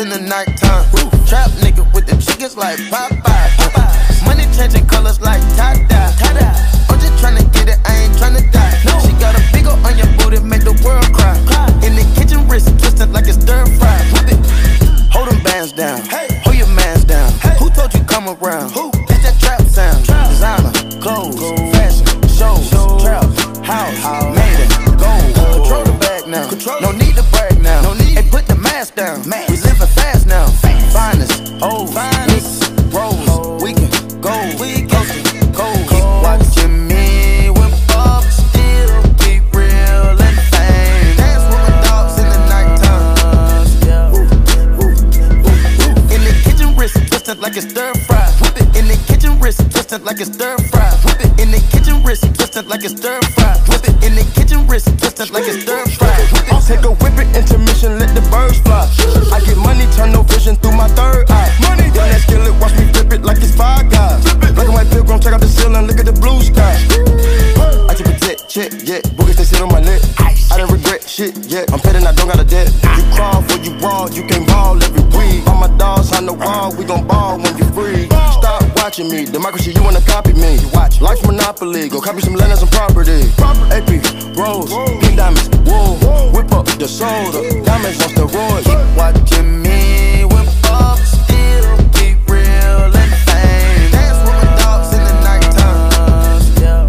in the nighttime. Trap nigga with the chickens like Popeye. Money changing colors like tie-dye. I'm just tryna get it, I ain't tryna die. She got a big ol' on your booty, make the world cry. In the kitchen, wrist twisted like it's stir fry. Whip it. Hold them bands down. Hold copy some land and some property. AP, rose, pink diamonds, wool. Whip up the soda, diamonds on steroids. Keep watching me when Bob still keep real and fame. Dance with my dogs in the nighttime.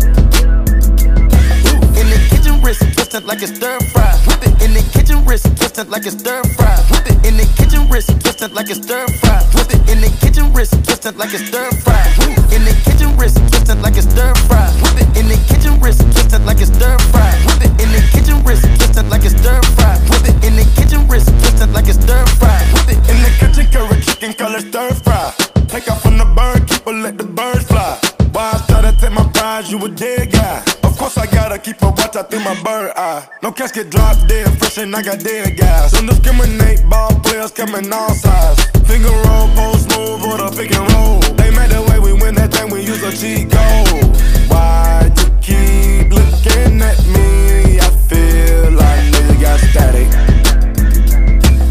In the kitchen, wrist twisted like it's stir fry. Whip it. In the kitchen, wrist twisted like it's stir fry. Whip it. In the kitchen, wrist twisted like it's stir fry. Whip it. In the kitchen, wrist twisted like it's stir fry. In the kitchen, wrist twisted like it's stir fry. In the kitchen, wrist twisted like it's stir fry. My bird eye. No casket drop dead, fresh and I got dead guys. Discriminate, ball players coming all sides. Finger roll, post move, or the pick and roll. They made the way we win that thing, we use a cheat code. Why you keep looking at me? I feel like nigga got static.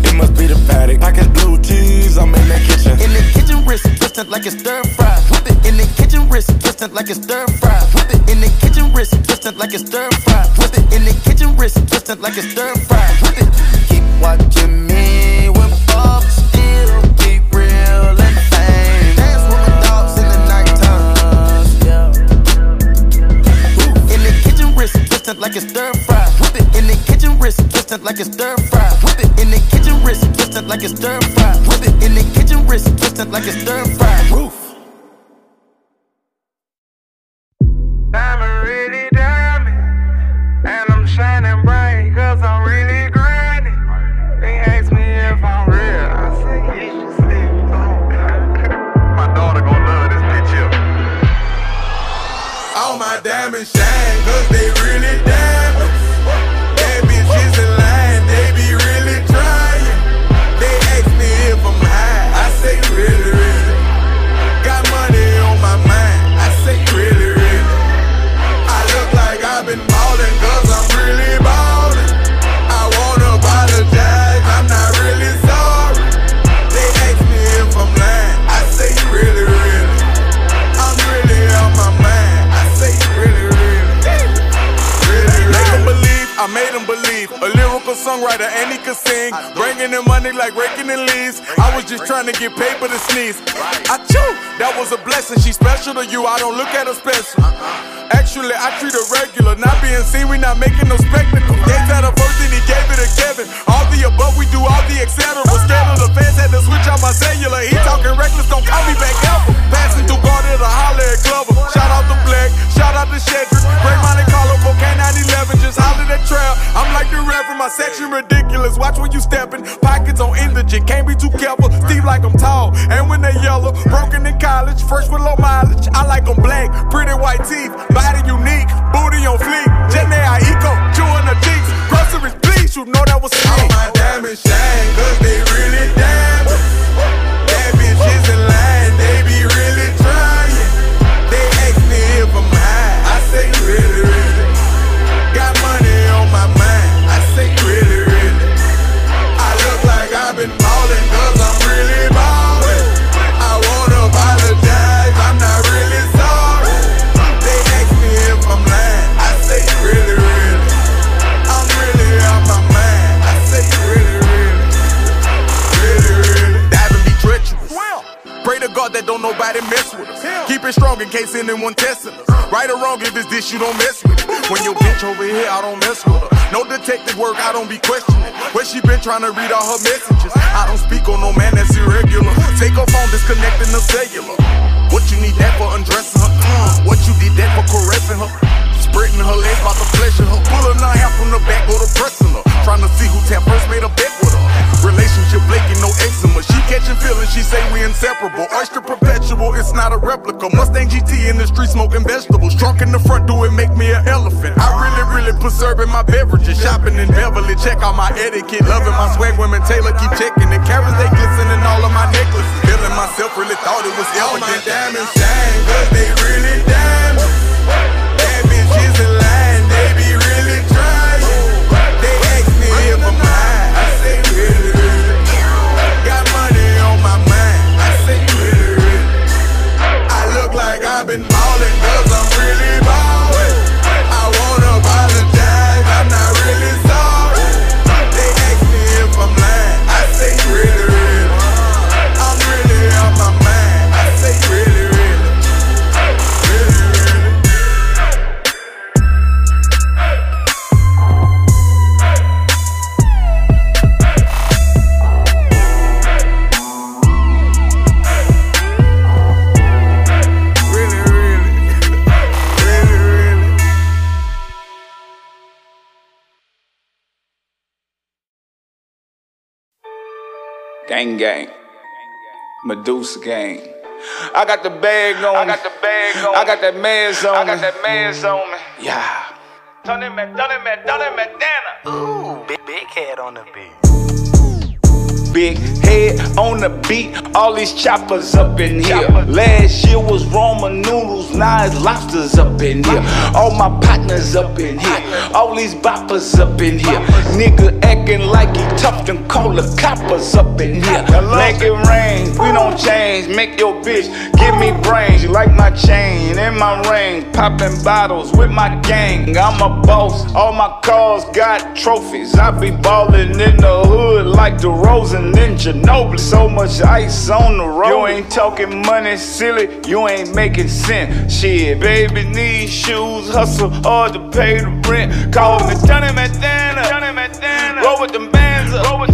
It must be the paddock. Package blue cheese, I'm in the kitchen. In the kitchen, wrist twisted like it's stir fry. Whip it. In the kitchen, wrist twisted like it's stir fry. Whip it. In the kitchen, wrist twisted like it's stir fry. Whip it. In the kitchen, wrist twisted like it's stir fry. Whip it. Keep watching me when Bob still keep real and fame. Dance with my dogs in the nighttime. In the kitchen, wrist twisted like it's stir fry. Whip it. In the kitchen, wrist twisted like it's stir fry. Whip it. In the kitchen, wrist twisted like it's stir fry. Whip it. In the kitchen, wrist twisted like it's stir fry. Roof. Diamond really diamond. And I'm shining bright cause I'm really songwriter, and he could sing. Bringing in money like raking in leaves. I was just trying to get paper to sneeze. I chew, that was a blessing. She special to you, I don't look at her special. Actually, I treat her regular. Not being seen, we not making no spectacle. They had her first, to Kevin. All the above, we do all the etc. Scared of the fans, had to switch out my cellular. He talking reckless, don't call me back ever. Passing through Garden to holler at Glover. Shout out to Black, shout out to Shedrick. Great Monte Carlo, cocaine 911, just hollered at Trail. I'm like the reverend, my section ridiculous. Watch when you stepping, pockets on indigent, can't be too careful. Steve like I'm tall, and when they yellow, broken in college, first with low mileage. I like them black, pretty white teeth, body unique, booty on fleek. Jenny I eco, chewing the cheeks. Groceries, please, you know that was All my diamonds shine, cause they really diamonds. Anyone testing us. Right or wrong, if it's this, you don't mess with it. When your bitch over here, I don't mess with her. No detective work, I don't be questioning. Where she been trying to read all her messages. I don't speak on no man that's irregular. Take her phone, disconnecting the cellular. What you need that for undressing her? Uh, what you did that for caressing her? Spreading her legs about to pleasure her. Pulling her hair from the back, go to pressing her. Trying to see who tap first made a bet with. Relationship flaking, no eczema. She catching feelings, she say we inseparable. Oyster perpetual, it's not a replica. Mustang GT in the street smoking vegetables. Drunk in the front, do it make me an elephant. I really, really preserving my beverages. Shopping in Beverly, check out my etiquette. Loving my swag, women Taylor keep checking the carats they glistening all of my necklaces. Feeling myself, really thought it was All my elegant. diamonds cause they really diamonds. Bad bitches in line, been cause I'm Gang gang. Medusa gang. I got the bag on I me. got the bag on I got that man's on I me. got that man's on me. Yeah. Tony it, man, done it, man, done it, man, Dana. Ooh, big, big head on the beat. Big head on the beat, all these choppers up in here. Last year was ramen noodles, now it's lobsters up in here. All my partners up in here, all these boppers up in here. Nigga acting like he tough and call the coppers up in here. Make it rain, we don't change. Make your bitch give me brains. You like my chain in my ring, popping bottles with my gang. I'm a boss, all my cars got trophies. I be ballin' in the hood like the In Ginobili. So much ice on the road. You ain't talking money, silly. You ain't making sense. Shit, baby need shoes, hustle hard to pay the rent. Call me Johnny Montana. Johnny Montana. Roll with them bands up. Roll with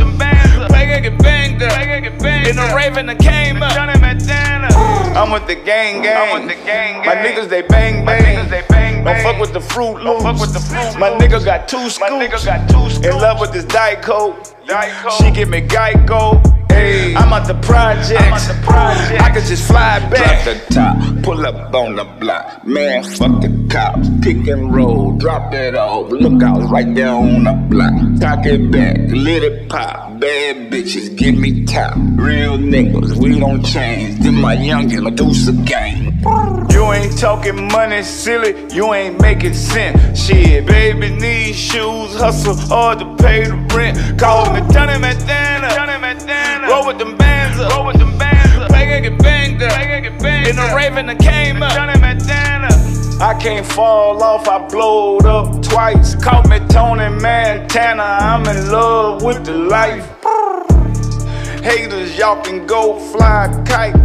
them bands up. Play get banged up. Play get banged In the Raven that came up. Johnny Montana. I'm with the gang gang. I'm with the gang My niggas they bang My bang. niggas, they bang, Don't fuck with the fruit loops. Don't fuck with the Fruit My nigga got two scoops. My nigga got two scoops. In love with this Diet Coke. Diet Coke. She give me Geico. Hey, I'm at the projects. I'm at the projects. I can just fly back. Drop the top, pull up on the block. Man, fuck the cops. Pick and roll, drop it off. Look out right there on the block. Cock it back, let it pop. Bad bitches, give me top. Real niggas, we don't change. Then my youngin' Medusa gang. You ain't talking money, silly. You ain't making sense. Shit, baby need shoes, hustle hard to pay the rent. Call me Johnny Montana. Roll with them bands up. Roll with them bands up. Play get banged up. Play get banged In the Raven that came up. Johnny Montana. I can't fall off, I blowed up twice. Call me Tony Montana. I'm in love with the life. Haters, y'all can go fly kite.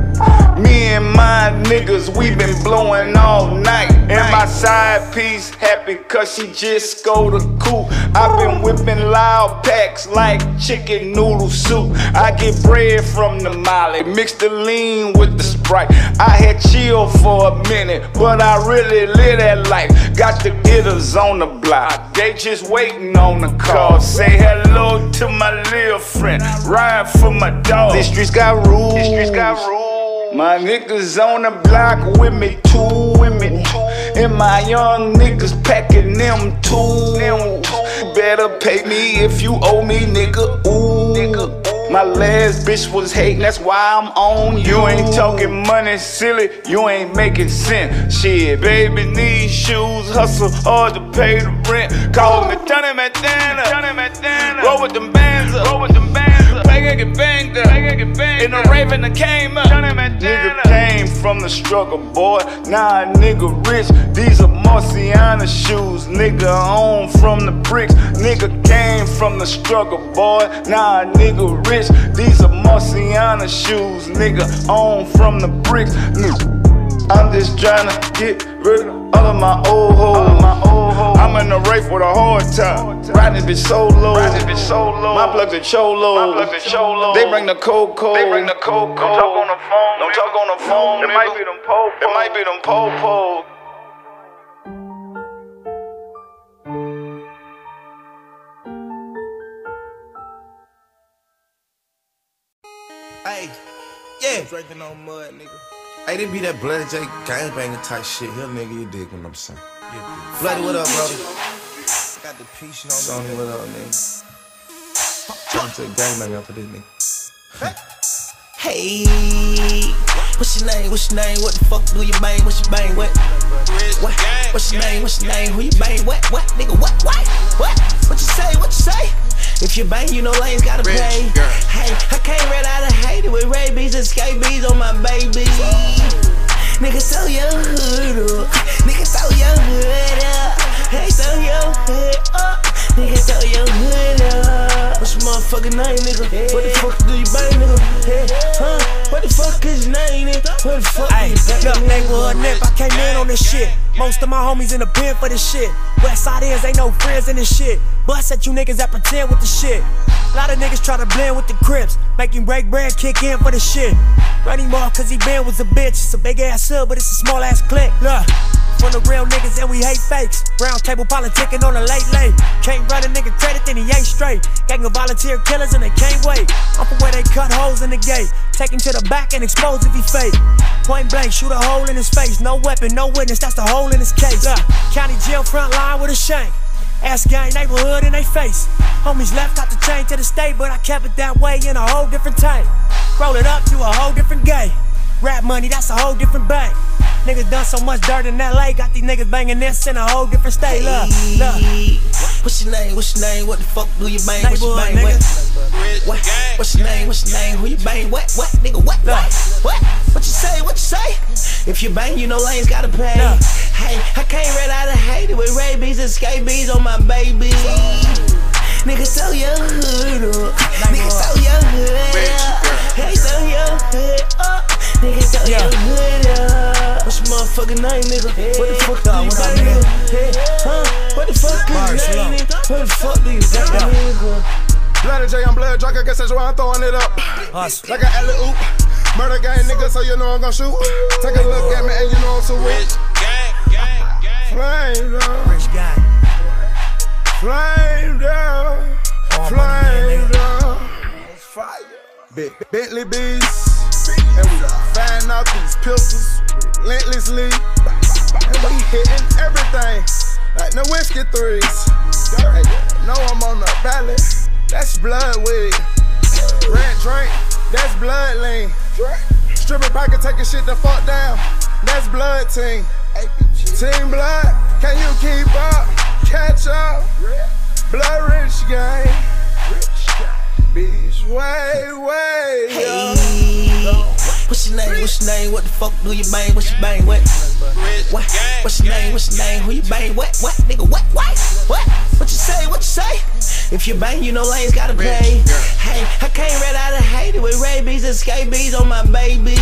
Me and my niggas, we been blowing all night. And my side piece happy cause she just go to coop. i been whipping loud packs like chicken noodle soup. I get bread from the molly, mix the lean with the sprite. I had chill for a minute, but I really live that life. Got the hitters on the block, they just waiting on the call. Say hello to my little friend, ride for my dog. These streets got rules. These streets got rules. My niggas on the block with me me too. And my young niggas packing them too. Better pay me if you owe me, nigga. Ooh, nigga. My last bitch was hating, that's why I'm on you. You ain't talking money, silly. You ain't making sense. Shit, baby need shoes, hustle hard to pay the rent. Call me Johnny Montana. Johnny Montana. Roll with them bands. Roll with them bands up. Play get banged In the Raven that came up. From the struggle, boy. Nah, nigga rich. These are Marciana shoes. Nigga on from the bricks. Nigga came from the struggle, boy. Nah, nigga rich. These are Marciana shoes. Nigga on from the bricks. Nigga. I'm just tryna get rid of all of my old hoes. I'm in a race with a hard time. Riding bitch so low. My plugs are cholo. They bring the cold cold. They bring the cold cold. Don't talk on the phone. Don't talk on the phone. It might be them po It might be them po po. Hey, yeah. Drinking on mud, nigga. Hey, this be that Bloody J gangbanging type shit here, nigga. You dig what I'm saying? Bloody, what up, brother? Got the piece on Sony, what up, nigga? Trying to gangbang up for this nigga. Hey, what's your name? What's your name? What the fuck do you bang? What's your bang? What? What? What's your name? What's your name? Who you bang? What? What? Nigga, what? What? What? What you say? What you say? If you bang, you know lanes gotta pay. Hey, I came right out of Haiti with rabies and scabies on my baby. Nigga, throw your hood up. Nigga, throw your hood up. Hey, throw your hood up. Nigga, throw your hood up. Motherfucking name, nigga? What the fuck do you bang, nigga? Hey, huh? What the fuck is your name, nigga? What the fuck Hey, do you bang, look, neighborhood nip, I came in on this shit. Most of my homies in the pen for this shit. West side ends ain't no friends in this shit. Bust at you niggas that pretend with the shit. A lot of niggas try to blend with the crips. Make him break bread, kick in for the shit. Run him off cause he been was a bitch. It's a big ass sub, but it's a small ass clique. Look. From the real niggas and we hate fakes. Round table politicking on a late late. Can't run a nigga credit, then he ain't straight. Gang of volunteer killers and they can't wait. I'm from where they cut holes in the gate. Take him to the back and expose if he fake. Point blank, shoot a hole in his face. No weapon, no witness, that's the hole in his case. County jail front line with a shank. Ass gang neighborhood in they face. Homies left out the chain to the state, but I kept it that way in a whole different tank. Roll it up to a whole different game. Rap money, that's a whole different bank. Niggas done so much dirt in LA, got these niggas banging this in a whole different state. Look, look. What's your name? What's your name? What the fuck do you bang? What's your bang? What? nigga. What? What's your name? What's your name? Who you bang? What? What? Nigga, what? What? What? What you say? What you say? If you bang, you know lanes gotta pay. Hey, I came right out of Haiti with rabies and scabies on my baby. Nigga, throw your hood up. Nigga, throw your hood up. Hey, throw your hood up. Uh, nigga, throw your hood up. What's your motherfucking name, nigga? What the fuck do you what nigga? nigga? Hey, huh? What the fuck Bars, is your name, nigga? What the fuck do you bang, Yeah. nigga? Bloody J, I'm blood drunk, I guess that's why I'm throwing it up. Hustle. Like an alley oop. Murder gang nigga, so you know I'm gonna shoot. Take a look at me and you know I'm so rich. Gang, gang, gang. Flame down, Rich guy. flame down, All flame nigga. down. Fire. Bentley bees. And we find out these pistols relentlessly. And we hitting everything like the whiskey threes. Hey, know I'm on the valley. That's blood wig. Red drink. That's blood lean. Stripping pocket taking shit the fuck down. That's blood team. Team blood. Can you keep up? Catch up. Blood rich gang. Bitch, way, way. Hey, what's your name? What's your name? What the fuck do you bang? What's your bang? What? What? What's your name? What's your name? Who you bang? What? What? Nigga, what? What? What? What you say? What you say? If you bang, you know lanes gotta pay. Hey, I came right out of Haiti with rabies and scabies on my baby.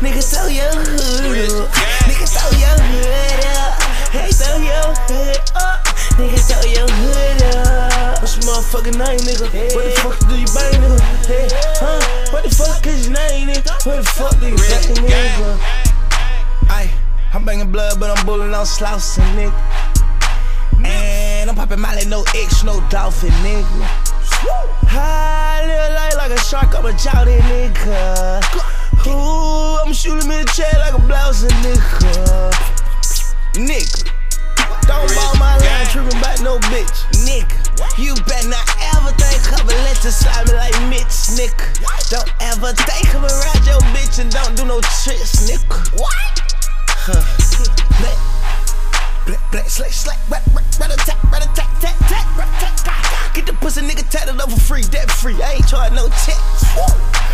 Nigga, throw your hood up. Nigga, throw your hood up. Hey, throw your hood up. Nigga, throw your hood up. What's your motherfucking name, nigga? What the fuck do you bang, nigga? Hey, huh? What the fuck is your name, nigga? What the fuck do you bang, nigga? Ay, I'm banging blood, but I'm bulling on slouching, nigga. And I'm popping Molly, no X, no dolphin, nigga. I live life like a shark, I'm a jolly nigga. Ooh, I'm shooting me in the chair like a blouse, nigga. Nigga. Don't ball my line, tripping about no bitch, nigga. You better not ever think a let to slide me like Mitch, nigga. Don't ever think of around your bitch and don't do no tricks, nigga. What? Huh. Black, black, black, slack, slack, rat, rat, rat, attack, rat, attack, tat, tat, rat, tat, tat. Get the pussy nigga tatted up for free, debt free. I ain't charge no check. Woo.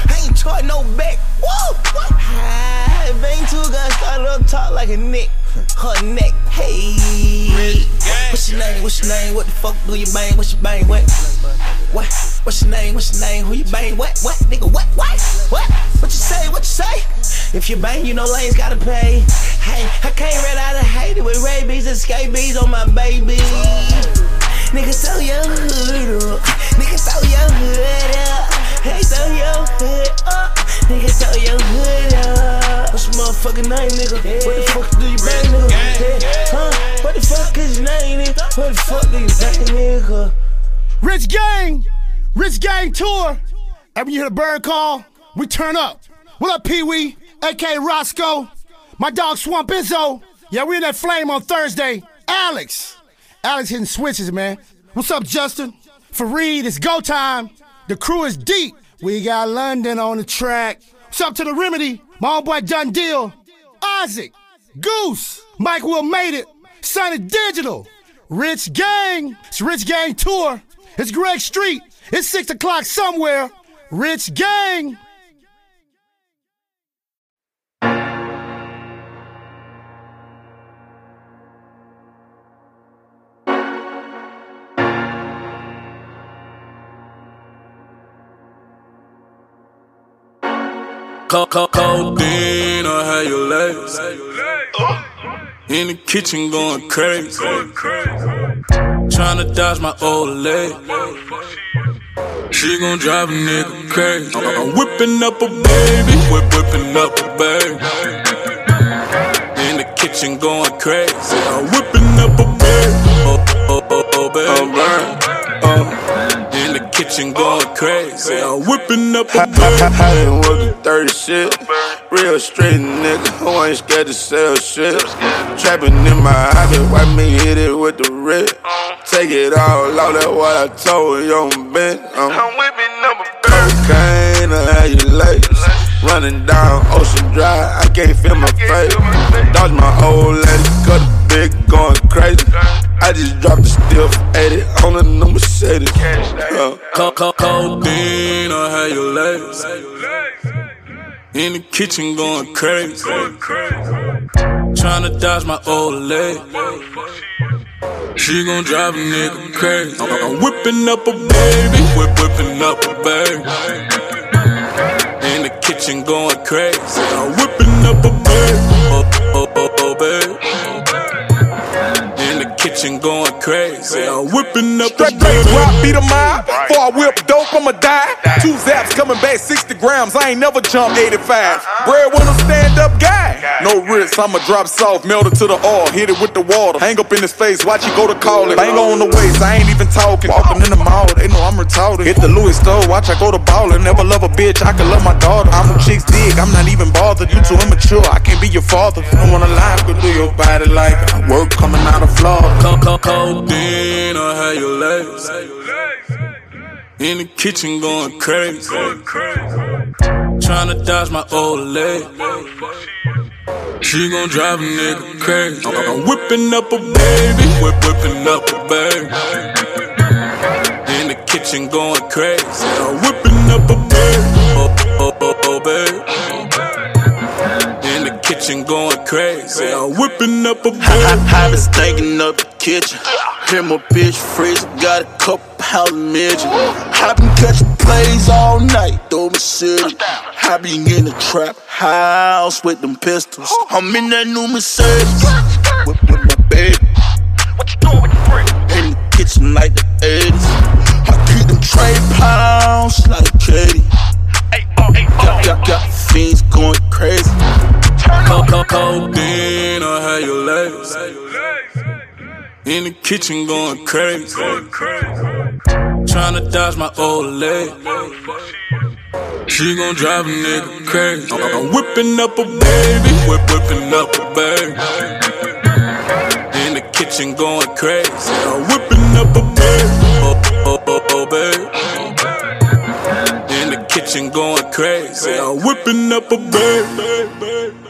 I ain't charge no back. Woo. Hi, bang two guns started up talk like a nick. Her neck, hey. What's your name? What's your name? What the fuck do you bang? What's your bang? What? What? What's your name? What's your name? Who you bang? What? What? Nigga, what? What? What? What you say? What you say? If you bang, you know lanes gotta pay. Hey, I can't run out of hate it with rabies and scabies on my baby. Nigga, throw your hood up. Nigga, throw your hood up. Hey, throw your hood up. Nigga, throw your hood up. What's your motherfucking name, nigga? What the fuck do you bang, nigga? Yeah. Huh? What the fuck is your name, nigga? What the fuck do you bang, nigga? Rich Gang, Rich Gang Tour. Every you hear the bird call, we turn up. What up, Pee Wee, aka Roscoe? My dog Swamp Izzo. Yeah, we in that flame on Thursday. Alex. Alex hitting switches, man. What's up, Justin? Fareed, it's go time. The crew is deep. We got London on the track. What's up to the remedy? My old boy Done Deal. Isaac. Goose. Mike Will made it. Sonny Digital. Rich Gang. It's Rich Gang Tour. It's Greg Street. It's six o'clock somewhere. Rich Gang. Co- co- codeine, I had your legs. In the kitchen going crazy. Trying to dodge my old leg. She gon' drive a nigga crazy. I'm whipping up a baby, whip whipping up a baby. Up a. I worked the 30 shit. Real straight nigga who ain't scared to sell shit. Trapping in my hobby, watch me hit it with the red. Take it all out, that's what I told young Ben. Um, I'm whipping up a cocaine, I had you lace. Running down Ocean Drive, I can't feel my face. Dodge my old lady, cut a big, going crazy. I just dropped the stiff 80 on a new Mercedes. Uh, Co- co- codeine, I had your legs. In the kitchen going crazy. Tryna dodge my old leg. She gon' drive a nigga crazy. I'm whipping up a baby, whip whipping up a baby. In the kitchen going crazy. I'm whipping up a baby, oh oh oh oh baby. The kitchen going crazy. I'm whipping up a Straight straight baby. drop, beat a mile. Before I whip dope, I'ma die. Two zaps coming back 60 grams. I ain't never jumped 85. Uh-huh. Breadwinner stand up guy. No risk, I'ma drop soft, melt it to the oil, hit it with the water. Hang up in his face, watch you go to call it. Bang on the waist, I ain't even talking. Walking in the mall, they know I'm retarded. Hit the Louis store, watch I go to ballin'. Never love a bitch, I can love my daughter. I'm a chick's dig, I'm not even bothered. You too immature, I can't be your father. Don't wanna lie, go do your body like I work coming out of Florida. Co- co- codeine, I had your legs. In the kitchen going crazy. Tryna dodge my old leg. She gon' drive a nigga crazy. I'm whipping up a baby, whip whipping up a baby. In the kitchen going crazy. I'm whipping up a baby, oh oh oh oh baby. In kitchen going crazy. I'm whipping up a baby. I, I been stinking up the kitchen. Hear my bitch freezer, got a couple pounds of midget. I been catching plays all night, through my city. I been in the trap house with them pistols. I'm in that new Mercedes with, with my baby. What you doing with the brick? In the kitchen like the 80s. I keep them trade pounds like Katie. Oh, oh, got, got, oh. got fiends going crazy. Co- co- codeine, I had your legs. In the kitchen going crazy. Tryna dodge my old leg. She gon' drive a nigga crazy. I'm whipping up a baby, whip whipping up a baby. In the kitchen going crazy. I'm whipping up a baby, oh oh oh oh baby. Kitchen going crazy. I'm whipping up a baby.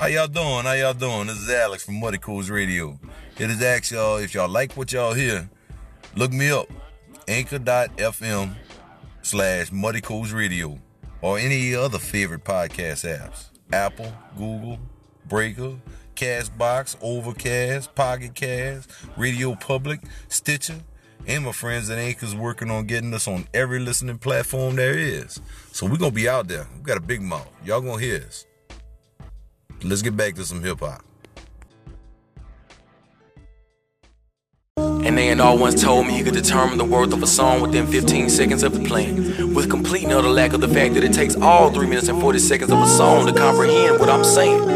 How y'all doing? How y'all doing? This is Alex from Muddy Cools Radio. It is ask y'all if y'all like what y'all hear, look me up. Anchor.fm slash Muddy Cools Radio or any other favorite podcast apps. Apple, Google, Breaker, Castbox, Overcast, Pocket Cast, Radio Public, Stitcher, and my friends at Anchor's working on getting us on every listening platform there is. So we're gonna be out there. We got a big mouth. Y'all gonna hear us. Let's get back to some hip hop. And they and all once told me he could determine the worth of a song within 15 seconds of the playing. With complete and utter lack of the fact that it takes all 3 minutes and 40 seconds of a song to comprehend what I'm saying.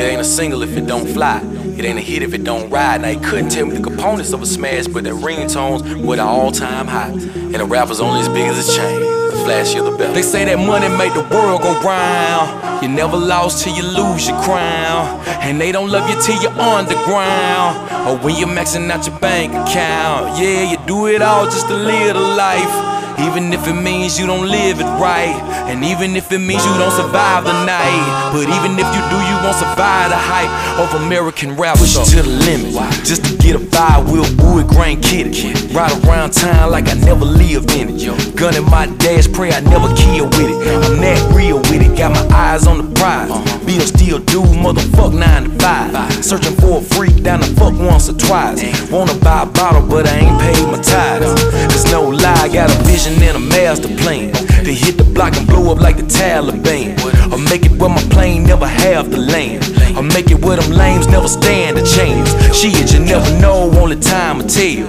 It ain't a single if it don't fly. It ain't a hit if it don't ride. Now he couldn't tell me the components of a smash, but that ringtones were the all-time high. And the rapper's only as big as his chain. The the. They say that money make the world go round. You never lost till you lose your crown. And they don't love you till you're underground. Or when you're maxing out your bank account. Yeah, you do it all just to live the life. Even if it means you don't live it right. And even if it means you don't survive the night. But even if you do, you won't survive the hype of American rap. Push it to the limit. Just to get a vibe, Will Wood, Grand Kid. Ride around town like I never lived in it. Gun in my dash, pray I never kill with it. I'm that real with it, got my eyes on the prize. Bill still do, motherfuck 9 to 5. Searching for a freak down the fuck once or twice. Wanna buy a bottle, but I ain't paid my tithes. There's no lie, I got a vision and a master plan. To hit the block and blow up like the Taliban. Or make it where my plane never have to land. Or make it where them lames never stand a chance. Shit, you never know, only time will tell.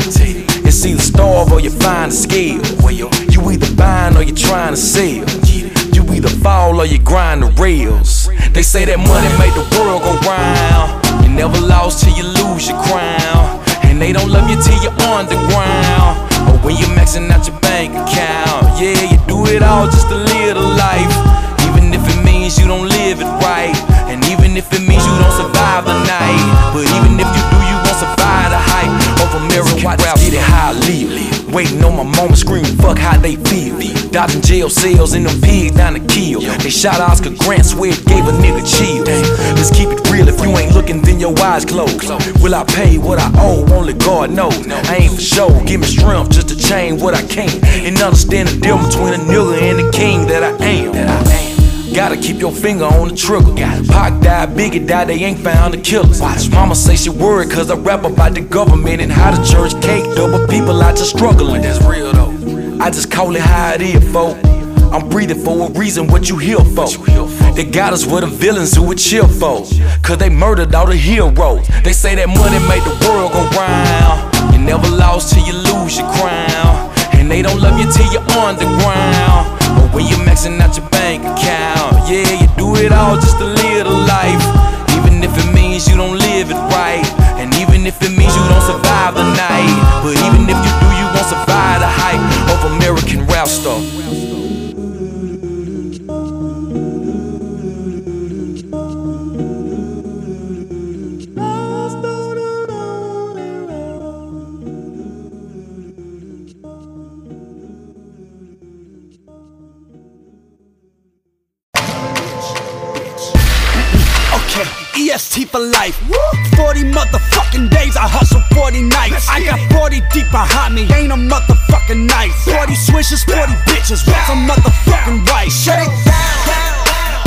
It's either starve or you find a skill. You either buying or you trying to sell. You either fall or you grind the rails. They say that money made the world go round. You never lost till you lose your crown. And they don't love you till you're underground. Waiting on my mama screaming, fuck how they feel. Dodging jail cells and them pigs down to kill. They shot Oscar Grant, swear it gave a nigga chill. Let's keep it real, if you ain't looking, then your eyes closed. Will I pay what I owe? Only God knows. I ain't for show, give me strength just to change what I can. And understand the difference between a nigga and the king that I am. That I am. Gotta keep your finger on the trigger. Pac died, Biggie died, they ain't found the killers. Watch mama say she worried cause I rap about the government and how the church caked up, but people out just struggling. That's real though. I just call it how it is, folk. I'm breathing for a reason, what you here for? They got us with the villains who would chill for. Cause they murdered all the heroes. They say that money made the world go round. You never lost till you lose your crown. And they don't love you till you're underground. Or when you're maxing out your bank account. Yeah, you do it all just to live the life. Even if it means you don't live it right. And even if it means you don't survive the night. But even if you do, you won't survive the hype of American rap star. Okay, EST for life. 40 motherfucking days, I hustle 40 nights. I got 40 deep behind me, ain't a motherfucking night. 40 swishes, 40 bitches, what's a motherfucking right? Shut it down.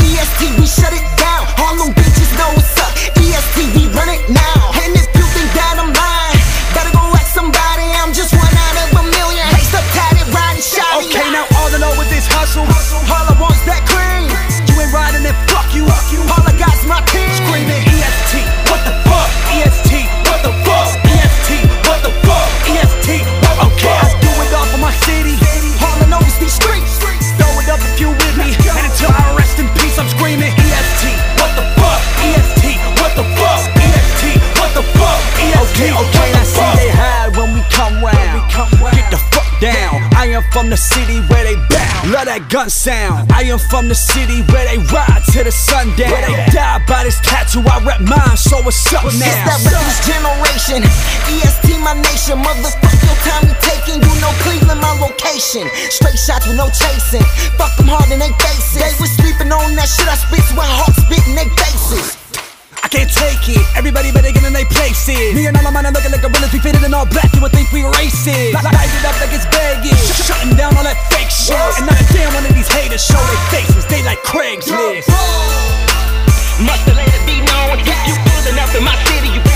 EST, we shut it down. All them bitches know what's up. EST, we run it now. And if you think that I'm lying, better go ask somebody. I'm just one out of a million. Laced up, tatted, riding shotty. Okay, now all I know is this hustle. All I want's that cream. You ain't riding it, fuck you. I got's my team. Screaming EST, what the fuck? EST, what the fuck? EST, what the fuck? EST, what the fuck? I do it all for my city. Know is these streets. Throw it up if you with me. And until I rest in peace, I'm screaming EST, what the fuck? EST, what the fuck? EST, what the fuck? EST, Okay, okay, I see they hide when we come round. Get the fuck down. I am from the city where they that gun sound. I am from the city where they ride to the sundown. Where they die by this tattoo. I rep mine, so what's up It's now? that reckless generation. EST, my nation. Motherfuck your time we taking. You know Cleveland, my location. Straight shots with no chasing. Fuck them hard in they faces. They was sleeping on that shit I spit, so I hawk spit in they faces. Can't take it. Everybody better get in their places. Me and all my man are looking like gorillas. We fitted in all black. You would think we racist. Light it up like it's baggage. Shutting down all that fake shit. And not a damn one of these haters show their faces. They like Craigslist. Must have let it be known if you good enough in my city, you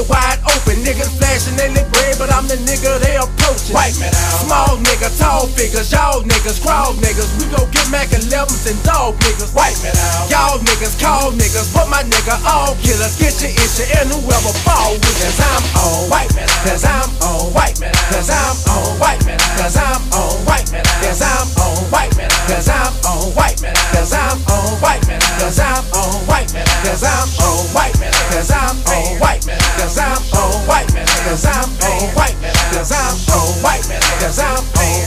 it wide open. Niggas flashing they look red, but I'm the nigga they approaching. Wipe me down. Small nigga, tall figures, y'all niggas, crawl niggas. We go get Mac 11s and dog niggas. Wipe me down. Y'all niggas, call niggas, but my nigga all killers. Get your issue and whoever fall with. Cause I'm on white man. Cause I'm on white man. Cause I'm on white man. Cause I'm on white man. Cause I'm on white man. Cause I'm I'm pro white man, cause I'm pro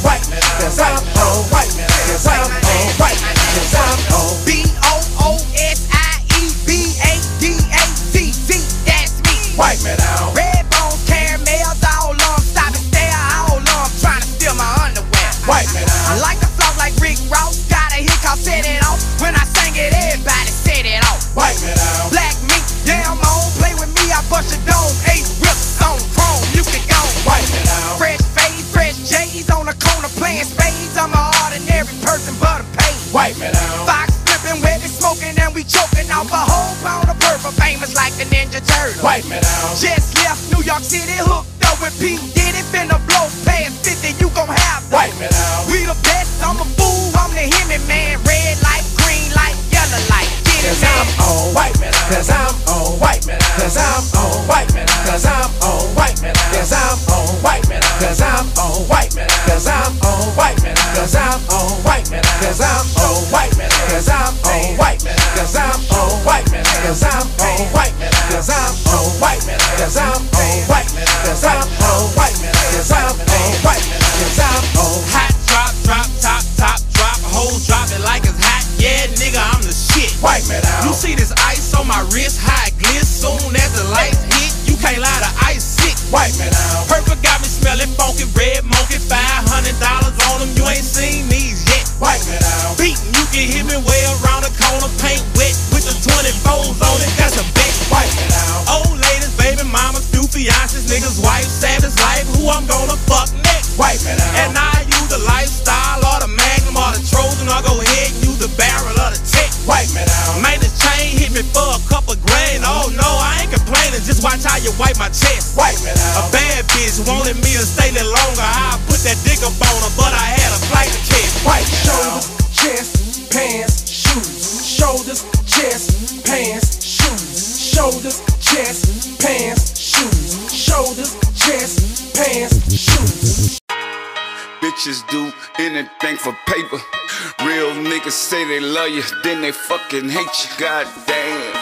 love you, then they fucking hate you. God damn.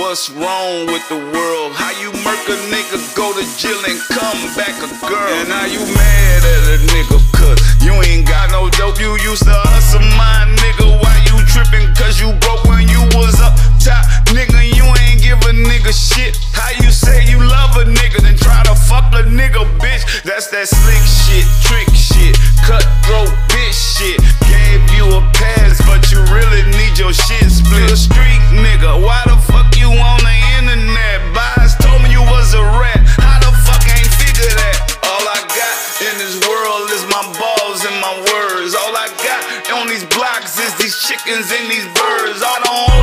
What's wrong with the world? How you murk a nigga, go to jail and come back a girl? And now you mad at a nigga, cause you ain't got no dope. You used to hustle my nigga. Why you tripping? Cause you broke when you was up top. Nigga, you ain't give a nigga shit. How you say you love a nigga, then try to fuck a nigga, bitch? That's that slick shit. chickens and these birds. I don't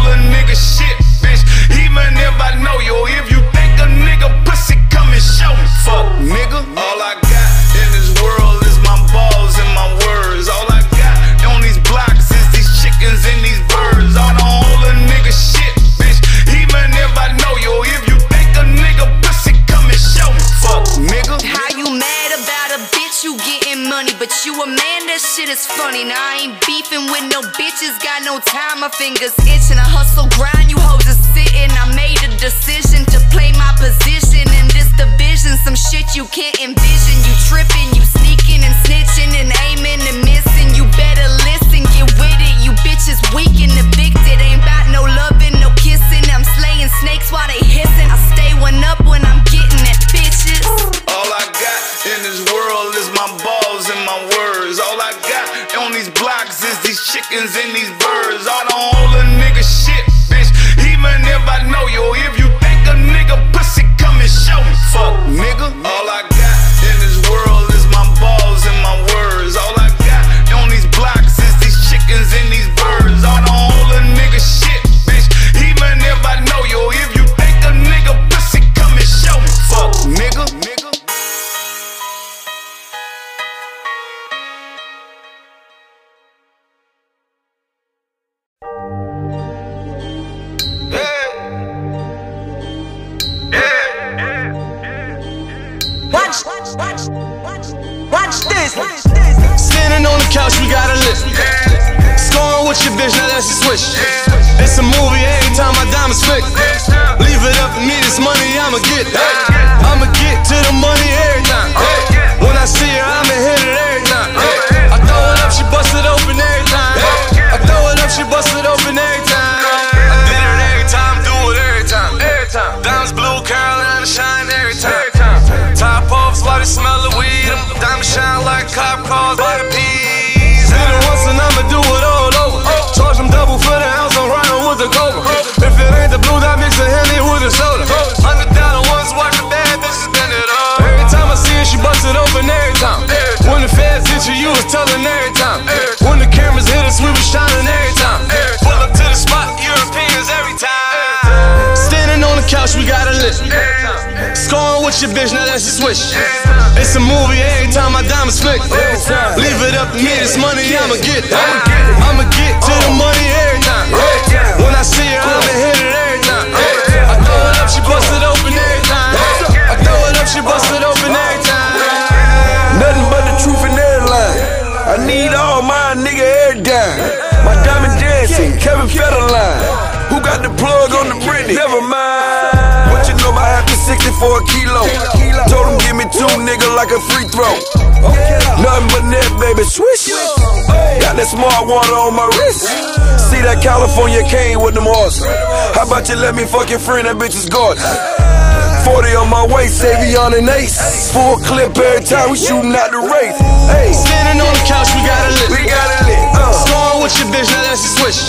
shit is funny. Now I ain't beefing with no bitches, got no time. My fingers itching. I hustle, grind, you hoes just sitting. I made a decision to play my position in this division. Some shit you can't envision. You tripping, you sneaking and snitching and aiming and missing. You better listen, get with it. You bitches weak and evicted. Ain't about no loving, no kissing. I'm slaying snakes while they hissing. I stay one up. Chickens and these birds. I don't the a nigga shit, bitch. Even if I know you, if you think a nigga pussy, come and show me. Fuck, nigga. All Kevin Federline. Who got the plug on the Britney? Never mind. What you know about half the 60 for a kilo? Told him give me two nigga like a free throw. Nothing but net, baby, swish. Got that smart water on my wrist. See that California cane with them horses. How about you let me fuck your friend? That bitch is gorgeous. 40 on my waist, Savion and Ace. Full clip every time we shooting out the race. Hey. Standing on the couch, we got a. We got a. Uh. Your bitch, now that's a switch.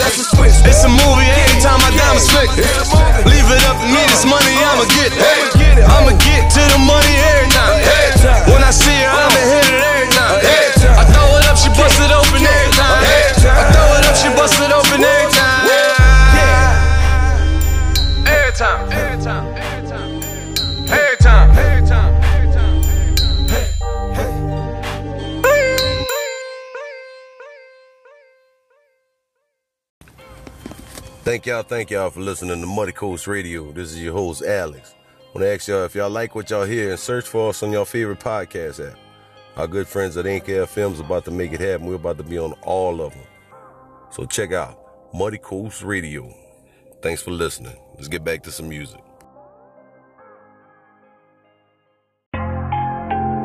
It's a movie, every time my diamonds flick. Leave it up to me, this money I'ma get. I'ma get to the money every time. When I see her, I'ma hit it every time. Thank y'all, thank y'all for listening to Muddy Coast Radio. This is your host, Alex. I want to ask y'all if y'all like what y'all hear and search for us on your favorite podcast app. Our good friends at Ink FM is about to make it happen. We're about to be on all of them. So check out Muddy Coast Radio. Thanks for listening. Let's get back to some music.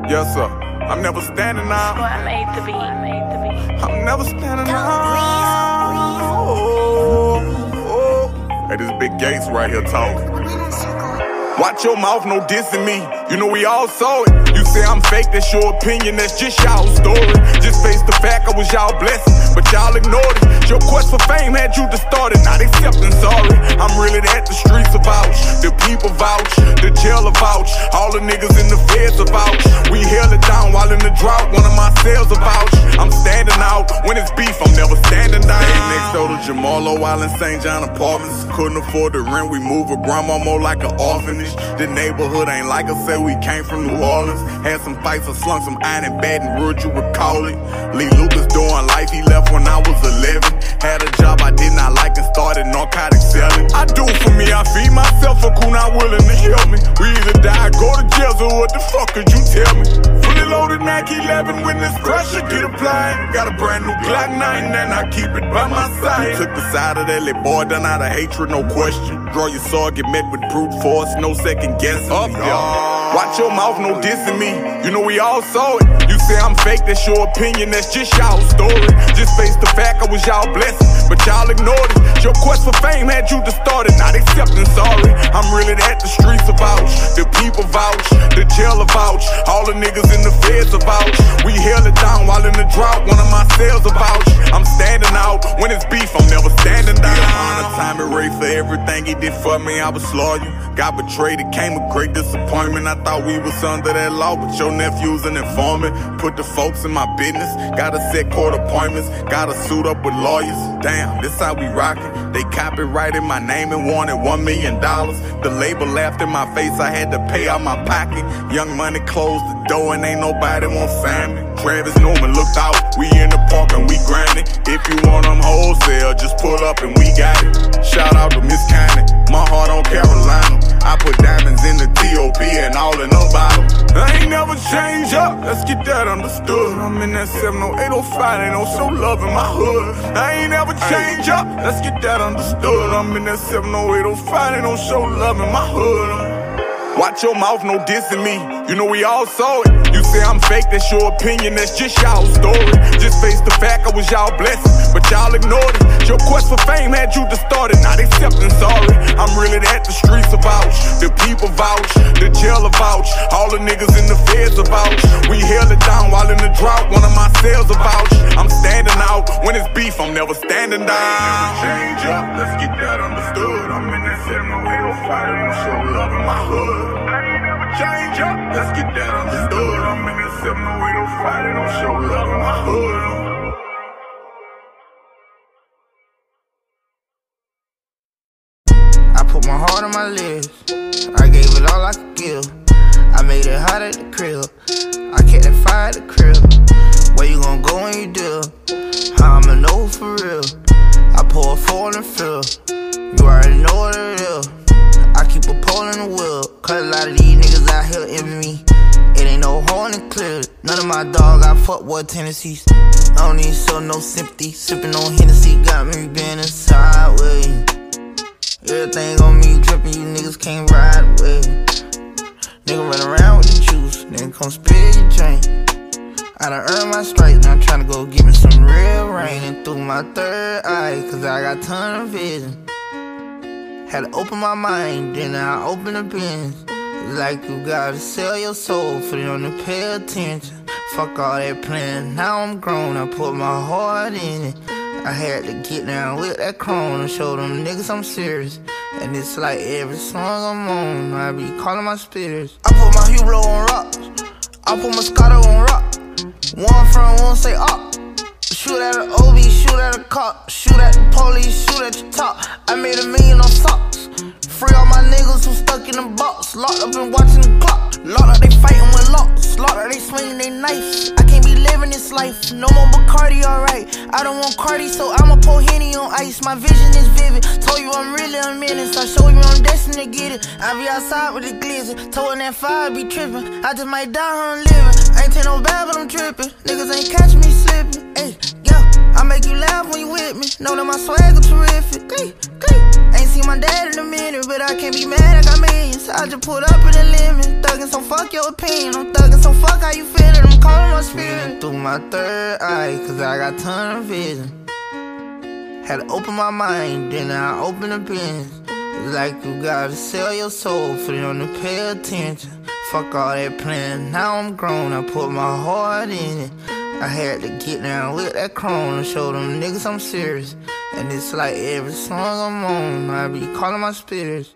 Yes, sir. I'm never standing out. I made the beat. I made the beat. I'm never standing out. Hey, this Big Gates right here talking. Watch your mouth, no dissing me. You know we all saw it. You say I'm fake, that's your opinion, that's just y'all story. Just face the fact I was y'all blessing, but y'all ignored it. Your quest for fame had you distorted, not accepting sorry. I'm really that, the streets are vouch, the people vouch, the jailer vouch, all the niggas in the feds are vouch. We held it down while in the drought, one of my sales are vouch. I'm standing out, when it's beef, I'm never standing down. Hey, next door to Jamalo Island, St. John Apartments. Couldn't afford the rent, we moved with grandma more like an orphanage. The neighborhood ain't like us, said we came from New Orleans. Had some fights, I slung some iron in and Rouge, you recall it. Lee Lucas doing life, he left when I was 11. Had a job I did not like and started narcotic selling. I do for me, I feed myself, a cool not willing to help me. We either die, go to jail, so what the fuck could you tell me? Fully loaded Mac 11 when this pressure get applied. Got a brand new Glock 9 and I keep it by my side. Took the side of that little boy done out of hatred, no question. draw your sword, get met with brute force, no second guessing. Up. Watch your mouth, no dissing me. You know we all saw it. You say I'm fake, that's your opinion, that's just y'all story. Just face the fact I was y'all blessing, but y'all ignored it. Your quest for fame had you distorted, not accepting sorry. I'm really that the streets are vouch, the people vouch, the jail are vouch, all the niggas in the feds vouch. We held it down while in the drought, one of my sales about. I'm standing out when it's beef, I'm never standing down. Honor time and Ray for everything he did for me, I was loyal. Got betrayed, it came a great disappointment. I thought we was under that law, but your nephew's an informant. Put the folks in my business, gotta set court appointments, gotta suit up with lawyers. Damn, this how we rockin'. They copyrighted my name and wanted one million dollars. The label laughed in my face, I had to pay out my pocket. Young money closed the door and ain't nobody want family. Travis Newman looked out, we in the park and we grinding. If you want them wholesale, just pull up and we got it. Shout out to Miss Cannon, my heart on Carolina. I put diamonds in the TOP and all in the bottom. I ain't never change up, let's get that understood. I'm in that 70805, ain't no show love in my hood. I ain't never change up, let's get that understood. I'm in that 70805, ain't no show love in my hood. Watch your mouth, no dissing me. You know we all saw it. You say I'm fake, that's your opinion, that's just y'all story. Just face the fact I was y'all blessing, but y'all ignored it. Your quest for fame had you distorted, not accepting sorry. I'm really that the streets are vouch, the people vouch, the jail are vouch, all the niggas in the feds are vouch. We held it down while in the drought, one of my sales are vouch. I'm standing out when it's beef, I'm never standing down. Change up, let's get that understood. I'm in that 70805, ain't show love in my hood. Change up, let's get that understood. I'm in that 70805, they don't show love in my hood. I put my heart on my lips. I gave it all I could give. I made it hot at the crib. I kept that fire at the crib. Where you gon' go when you do? How I'ma know for real? I pour a four the field. You already know what it is. I keep a pole in the wheel. Cause a lot of these niggas out here envy me. It ain't no hole in clear. None of my dog got fuckboy tendencies. I don't need show no sympathy. Sippin' on Hennessy got me bending sideways. Everything on me drippin', you niggas can't ride with. Nigga run around with the juice, nigga come spill your drink. I done earned my stripes, now I'm tryna go get me some real rain. And through my third eye, cause I got ton of vision. Had to open my mind, then I open the bins. Like you gotta sell your soul for them to pay attention. Fuck all that plan, now I'm grown, I put my heart in it. I had to get down with that chrome and show them niggas I'm serious. And it's like every song I'm on, I be calling my spirits. I put my Hublot on rocks, I put my Moscato on rock. One front, one say up. Shoot at an OB, shoot at a cop, shoot at the police, shoot at your top. I made a million on socks. Free all my niggas who stuck in the box, locked up and watching the clock. Locked up, they fighting with locks. Locked up, they swinging they knife. I can't be living this life. No more Bacardi, alright. I don't want Cardi, so I'ma pour Henny on ice. My vision is vivid. Told you I'm really a menace. I show you I'm destined to get it. I be outside with the glizzy. Told that fire be tripping. I just might die on living. I ain't take no bad, but I'm tripping. Niggas ain't catch me slipping. Yeah. I make you laugh when you with me. Know that my swagger terrific. Ain't seen my dad in a minute, but I can't be mad. I got millions. I just put up in the limit. Thuggin', so fuck your opinion. I'm thuggin', so fuck how you feelin'. I'm calling my spirit through my third eye, cause I got ton of vision. Had to open my mind, then I open the bins. Like you gotta sell your soul for them to pay attention. Fuck all that plan, now I'm grown, I put my heart in it. I had to get down with that chrome and show them niggas I'm serious. And it's like every song I'm on, I be calling my spirits.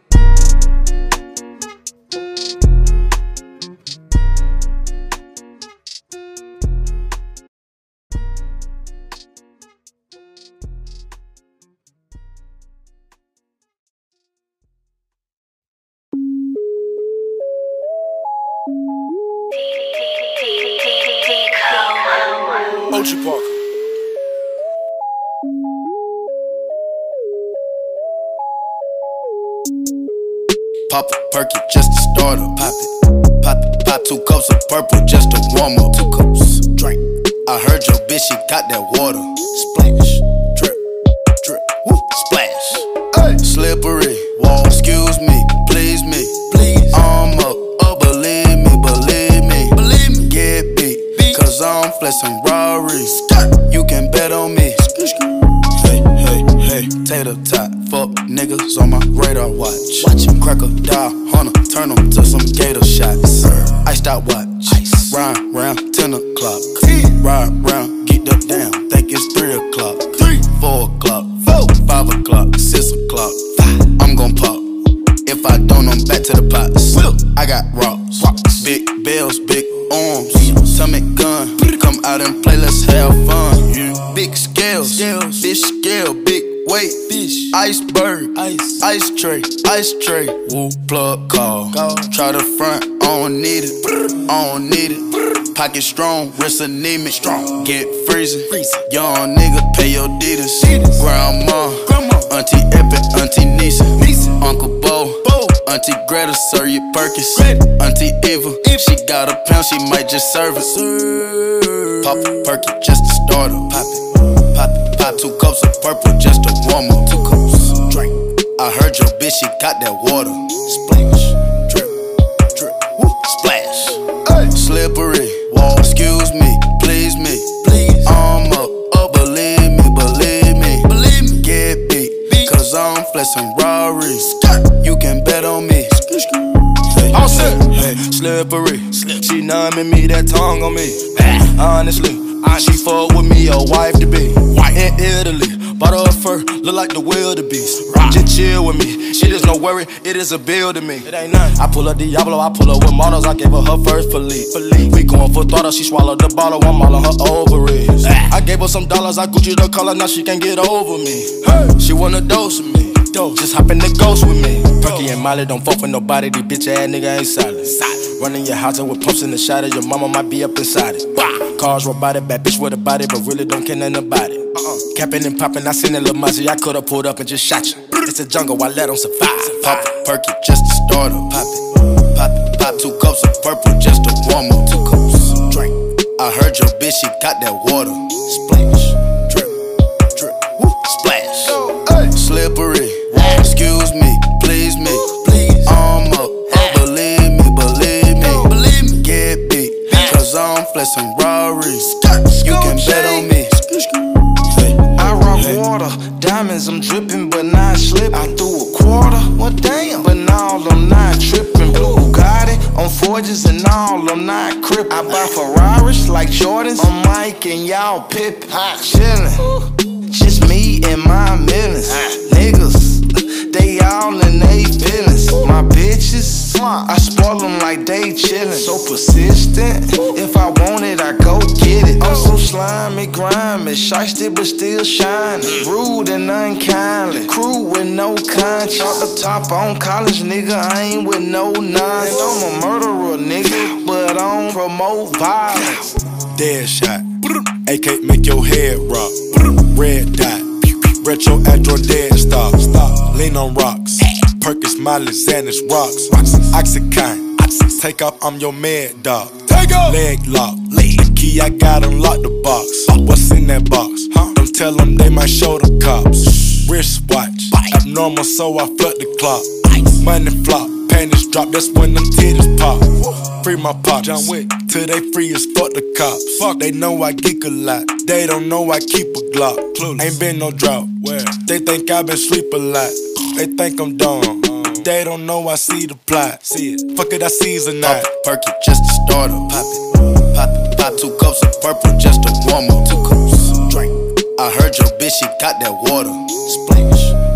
Pocket strong, wrist anemic. Strong. Get freezing. Young nigga, pay your deeders. Grandma. Auntie Epic, Auntie Nisa. Uncle Bo. Auntie Greta, Sir your Perkins. Auntie Eva. If she got a pound, she might just serve it. Pop a perky just to start her. Pop it. Pop it. Pop two cups of purple just to warm up. Two cups. Drink. I heard your bitch, she got that water. Splash. I'm flexing Rari. You can bet on me. All set. Hey, slippery. She numbing me, that tongue on me. Honestly, she fuck with me, a wife to be. In Italy, bought her fur, look like the wildebeest. Just chill with me, shit is no worry, it is a bill to me. It ain't nothing. I pull a Diablo, I pull her with models, I gave her her first Philippe. We going for throttle, she swallowed the bottle, I'm all on her ovaries. I gave her some dollars, I Gucci the color, now she can't get over me. She wanna dose with Just hop in the ghost with me. Perky and Molly don't fuck with nobody. These bitch ass nigga ain't solid. Running your house with pumps in the shot Your mama might be up inside it. Cars robotic, bad bitch with a body, but really don't care nothing about it. Capping and popping, I seen a little muzzy. I could've pulled up and just shot you. It's a jungle, I let them survive. Pop it, perky, just to start up. Pop it, pop it, pop two cups of purple just to warm up. Two cups, drink. I heard your bitch, she got that water. Splash, excuse me, please me. Please. I'm up, oh, believe me, believe me. Believe me. Get beat, cause I'm flexing Rari. You can bet on me. I rock water, diamonds, I'm dripping, but not slipping. I threw a quarter, well damn, but now I'm not tripping. Blue Bugatti on forges and all, I'm not crippin'. I buy Ferraris like Jordans, I'm Mike and y'all Pippin. Chillin', just me and my millions. Niggas, they all in they feelings. My bitches, I spoil them like they chillin'. So persistent, if I want it, I go get it. I'm so slimy, grimy, shiesty but still shining. Rude and unkindly, crew with no conscience. Off the top on college, nigga, I ain't with no nonsense. I'm a murderer, nigga, but I don't promote violence. Dead shot. AK make your head rock. Red dot. Retro Android dead stop. Stop. Lean on rocks. Perkins, Miley, Xanax, rocks. Oxycontin. Take off, I'm your mad dog. Take off. Leg lock. The key I got unlock the box. What's in that box? Don't tell them they might show the cops. Wrist Wristwatch. Abnormal, so I flood the clock. Money flop. Panties drop, that's when them titties pop. Free my pops. John Wick. Till they free as fuck the cops. Fuck, they know I geek a lot. They don't know I keep a Glock. Ain't been no drought. Where? They think I been sleep a lot. They think I'm dumb. Uh-huh. They don't know I see the plot. See it. Fuck it, I season that. Perky just to start up. Pop it. Pop it. Pop two cups of purple just to warm up. Two cups. Drink. I heard your bitch, she got that water. Splash.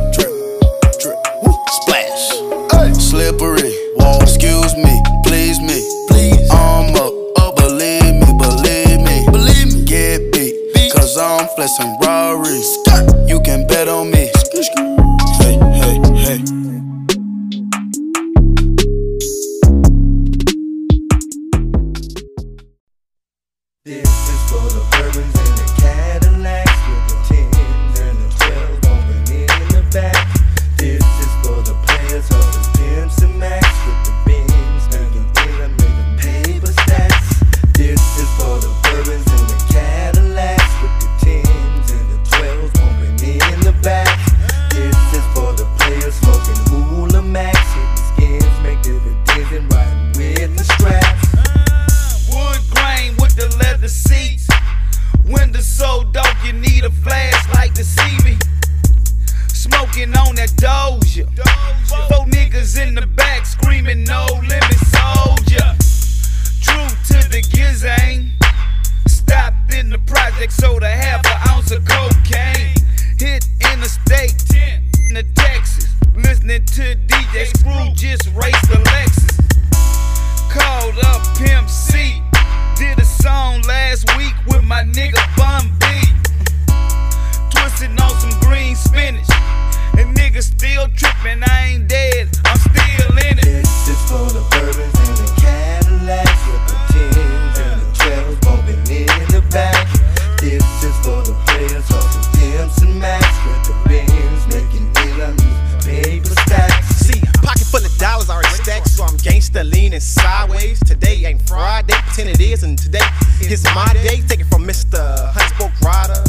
10 it is, and today it's my day. Take it from Mr. Huntspoke Rider.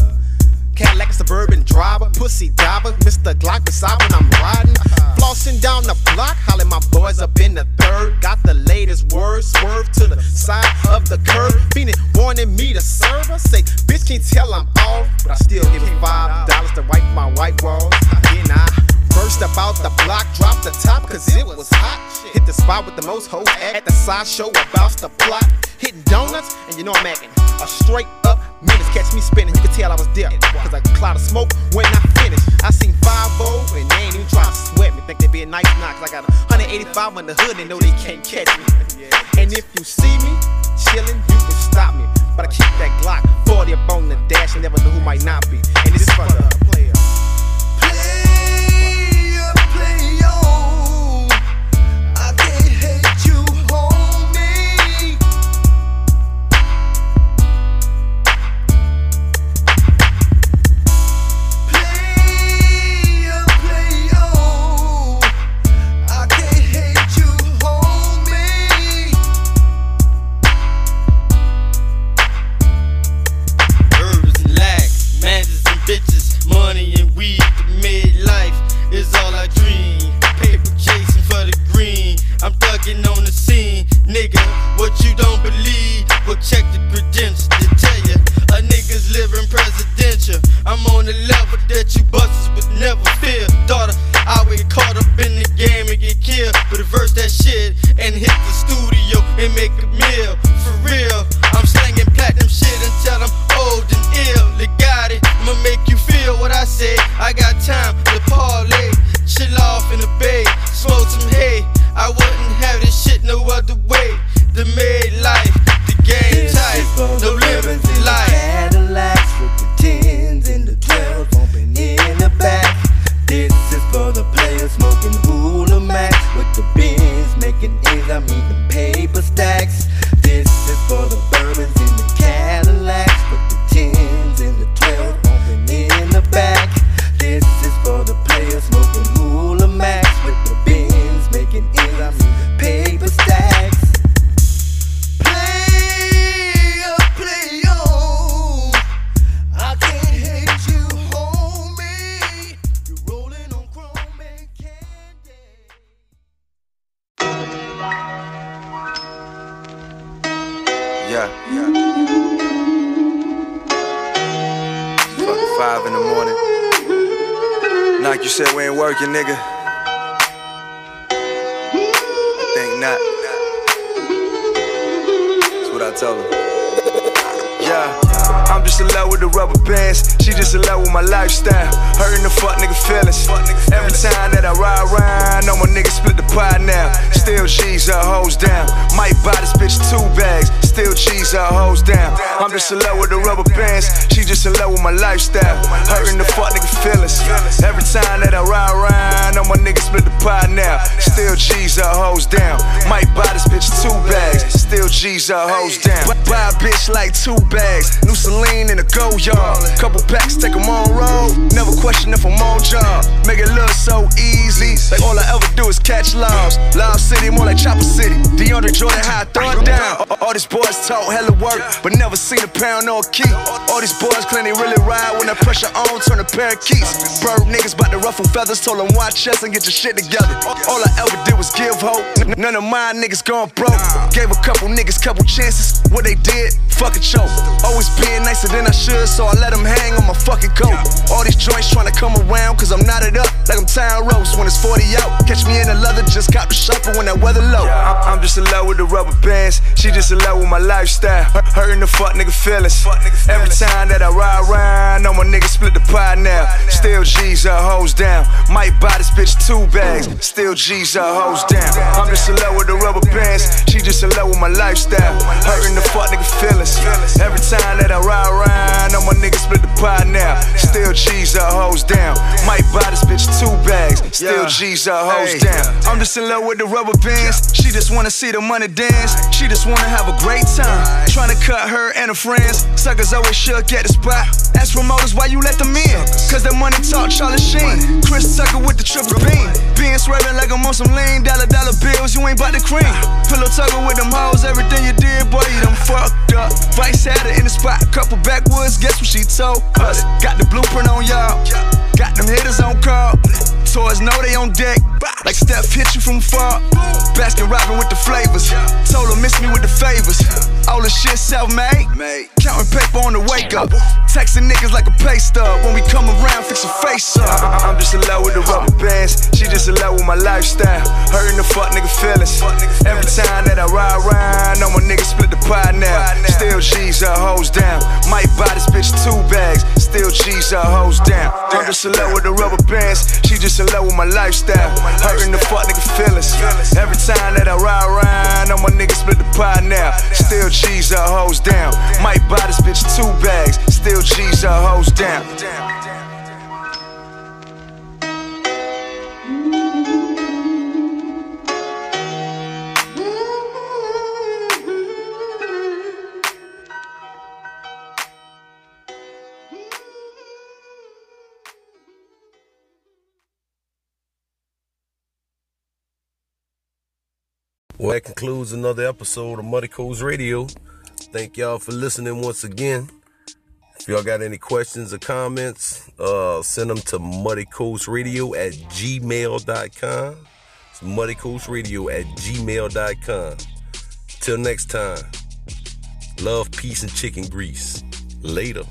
Cadillac suburban driver, pussy diver, Mr. Glock beside when I'm riding. Flossing down the block, hollering my boys up in the third. Got the latest word, swerve to the side of the curb. Feeling warning me to serve. I say, bitch, can't tell I'm off, but I still give it five dollars to wipe my white walls. Then I burst up out the block, dropped the top, cause it was hot. Hit the spot with the most hoe at the side show, about the plot know I'm acting on the level Still cheese her hoes down. I'm just in love with the rubber bands. She just in love with my lifestyle. Hurting the fuck nigga feelings. Every time that I ride around, know my niggas split the pie now. Still cheese her hoes down. Might buy this bitch two bags. Still cheese her hoes down. Buy a bitch like two bags. New Celine in the go yard. Couple packs, take 'em on road. Never question if I'm on job. Make it look so easy. Like all I ever do is catch lobs. Loud City, more like Chopper City. DeAndre Jordan, how I throw it down. All- All these boys talk hella work, but never seen a pound or a key. All these boys claim they really ride when that pressure on, turn a pair of keys. Bird niggas bout to ruffle feathers, told them watch us and get your shit together. All I ever did was give hope. None of my niggas gone broke. Gave a couple niggas couple chances. What they did, fuck fucking choke. Always being nicer than I should, so I let them hang on my fucking coat. All these joints trying to come around, cause I'm knotted up like I'm town ropes when it's 40 out. Catch me in the leather, just cop the shuffle when that weather low. I'm, I'm just in love with the rubber bands. She just in love with my lifestyle. Hur- Hurting the fuck nigga feelings. Every time that I ride around, know my niggas split the pie now. Still G's her hoes down. Might buy this bitch two bags. Still G's her hoes down. I'm just in love with the rubber bands. She just in love with my lifestyle. Hurting the fuck nigga feelings. Every time that I ride around, know my niggas split the pie now. Still G's her hoes down. Might buy this bitch two bags. Still G's her hoes down. I'm just in love with the rubber bands. She just wanna see the money dance. She just wanna have a great time. Trying to cut her and her friends. Suckers always shook at the spot. Ask promoters why you let them in. Cause that money talk Charlie Sheen. Chris Tucker with the triple beam. Being swerving like I'm on some lean. Dollar dollar bills, you ain't bout the cream. Pillow tucker with them hoes. Everything you did, boy, you fucked up. Vice had her in the spot. Couple backwoods, guess what she told us? Got the blueprint on y'all. Got them hitters on call. Toys know they on deck. Like Steph hit you from far. Baskin Robin with the flavors. Told her miss me with the favors. All the shit self-made. Counting paper on the wake up. Texting niggas like a pay stub. When we come around, fix your face up. I- I'm just in love with the rubber bands. She just in love with my lifestyle. Hurting the fuck nigga feelings. Every time that I ride around, know my niggas split the pie now. Still G's her hoes down. Might buy this bitch two bags. Still G's her hoes down. I'm just in love with the rubber bands. She just in love with my lifestyle. Hurting the fuck nigga feelings. Every time that I ride around, know my niggas split the pie now. Still G's her hoes down. Might buy this bitch two bags. Still G's her hoes down. Well, that concludes another episode of Muddy Coast Radio. Thank y'all for listening once again. If y'all got any questions or comments, uh, send them to muddycoastradio at gmail.com. It's muddycoastradio at gmail.com. Till next time, love, peace, and chicken grease. Later.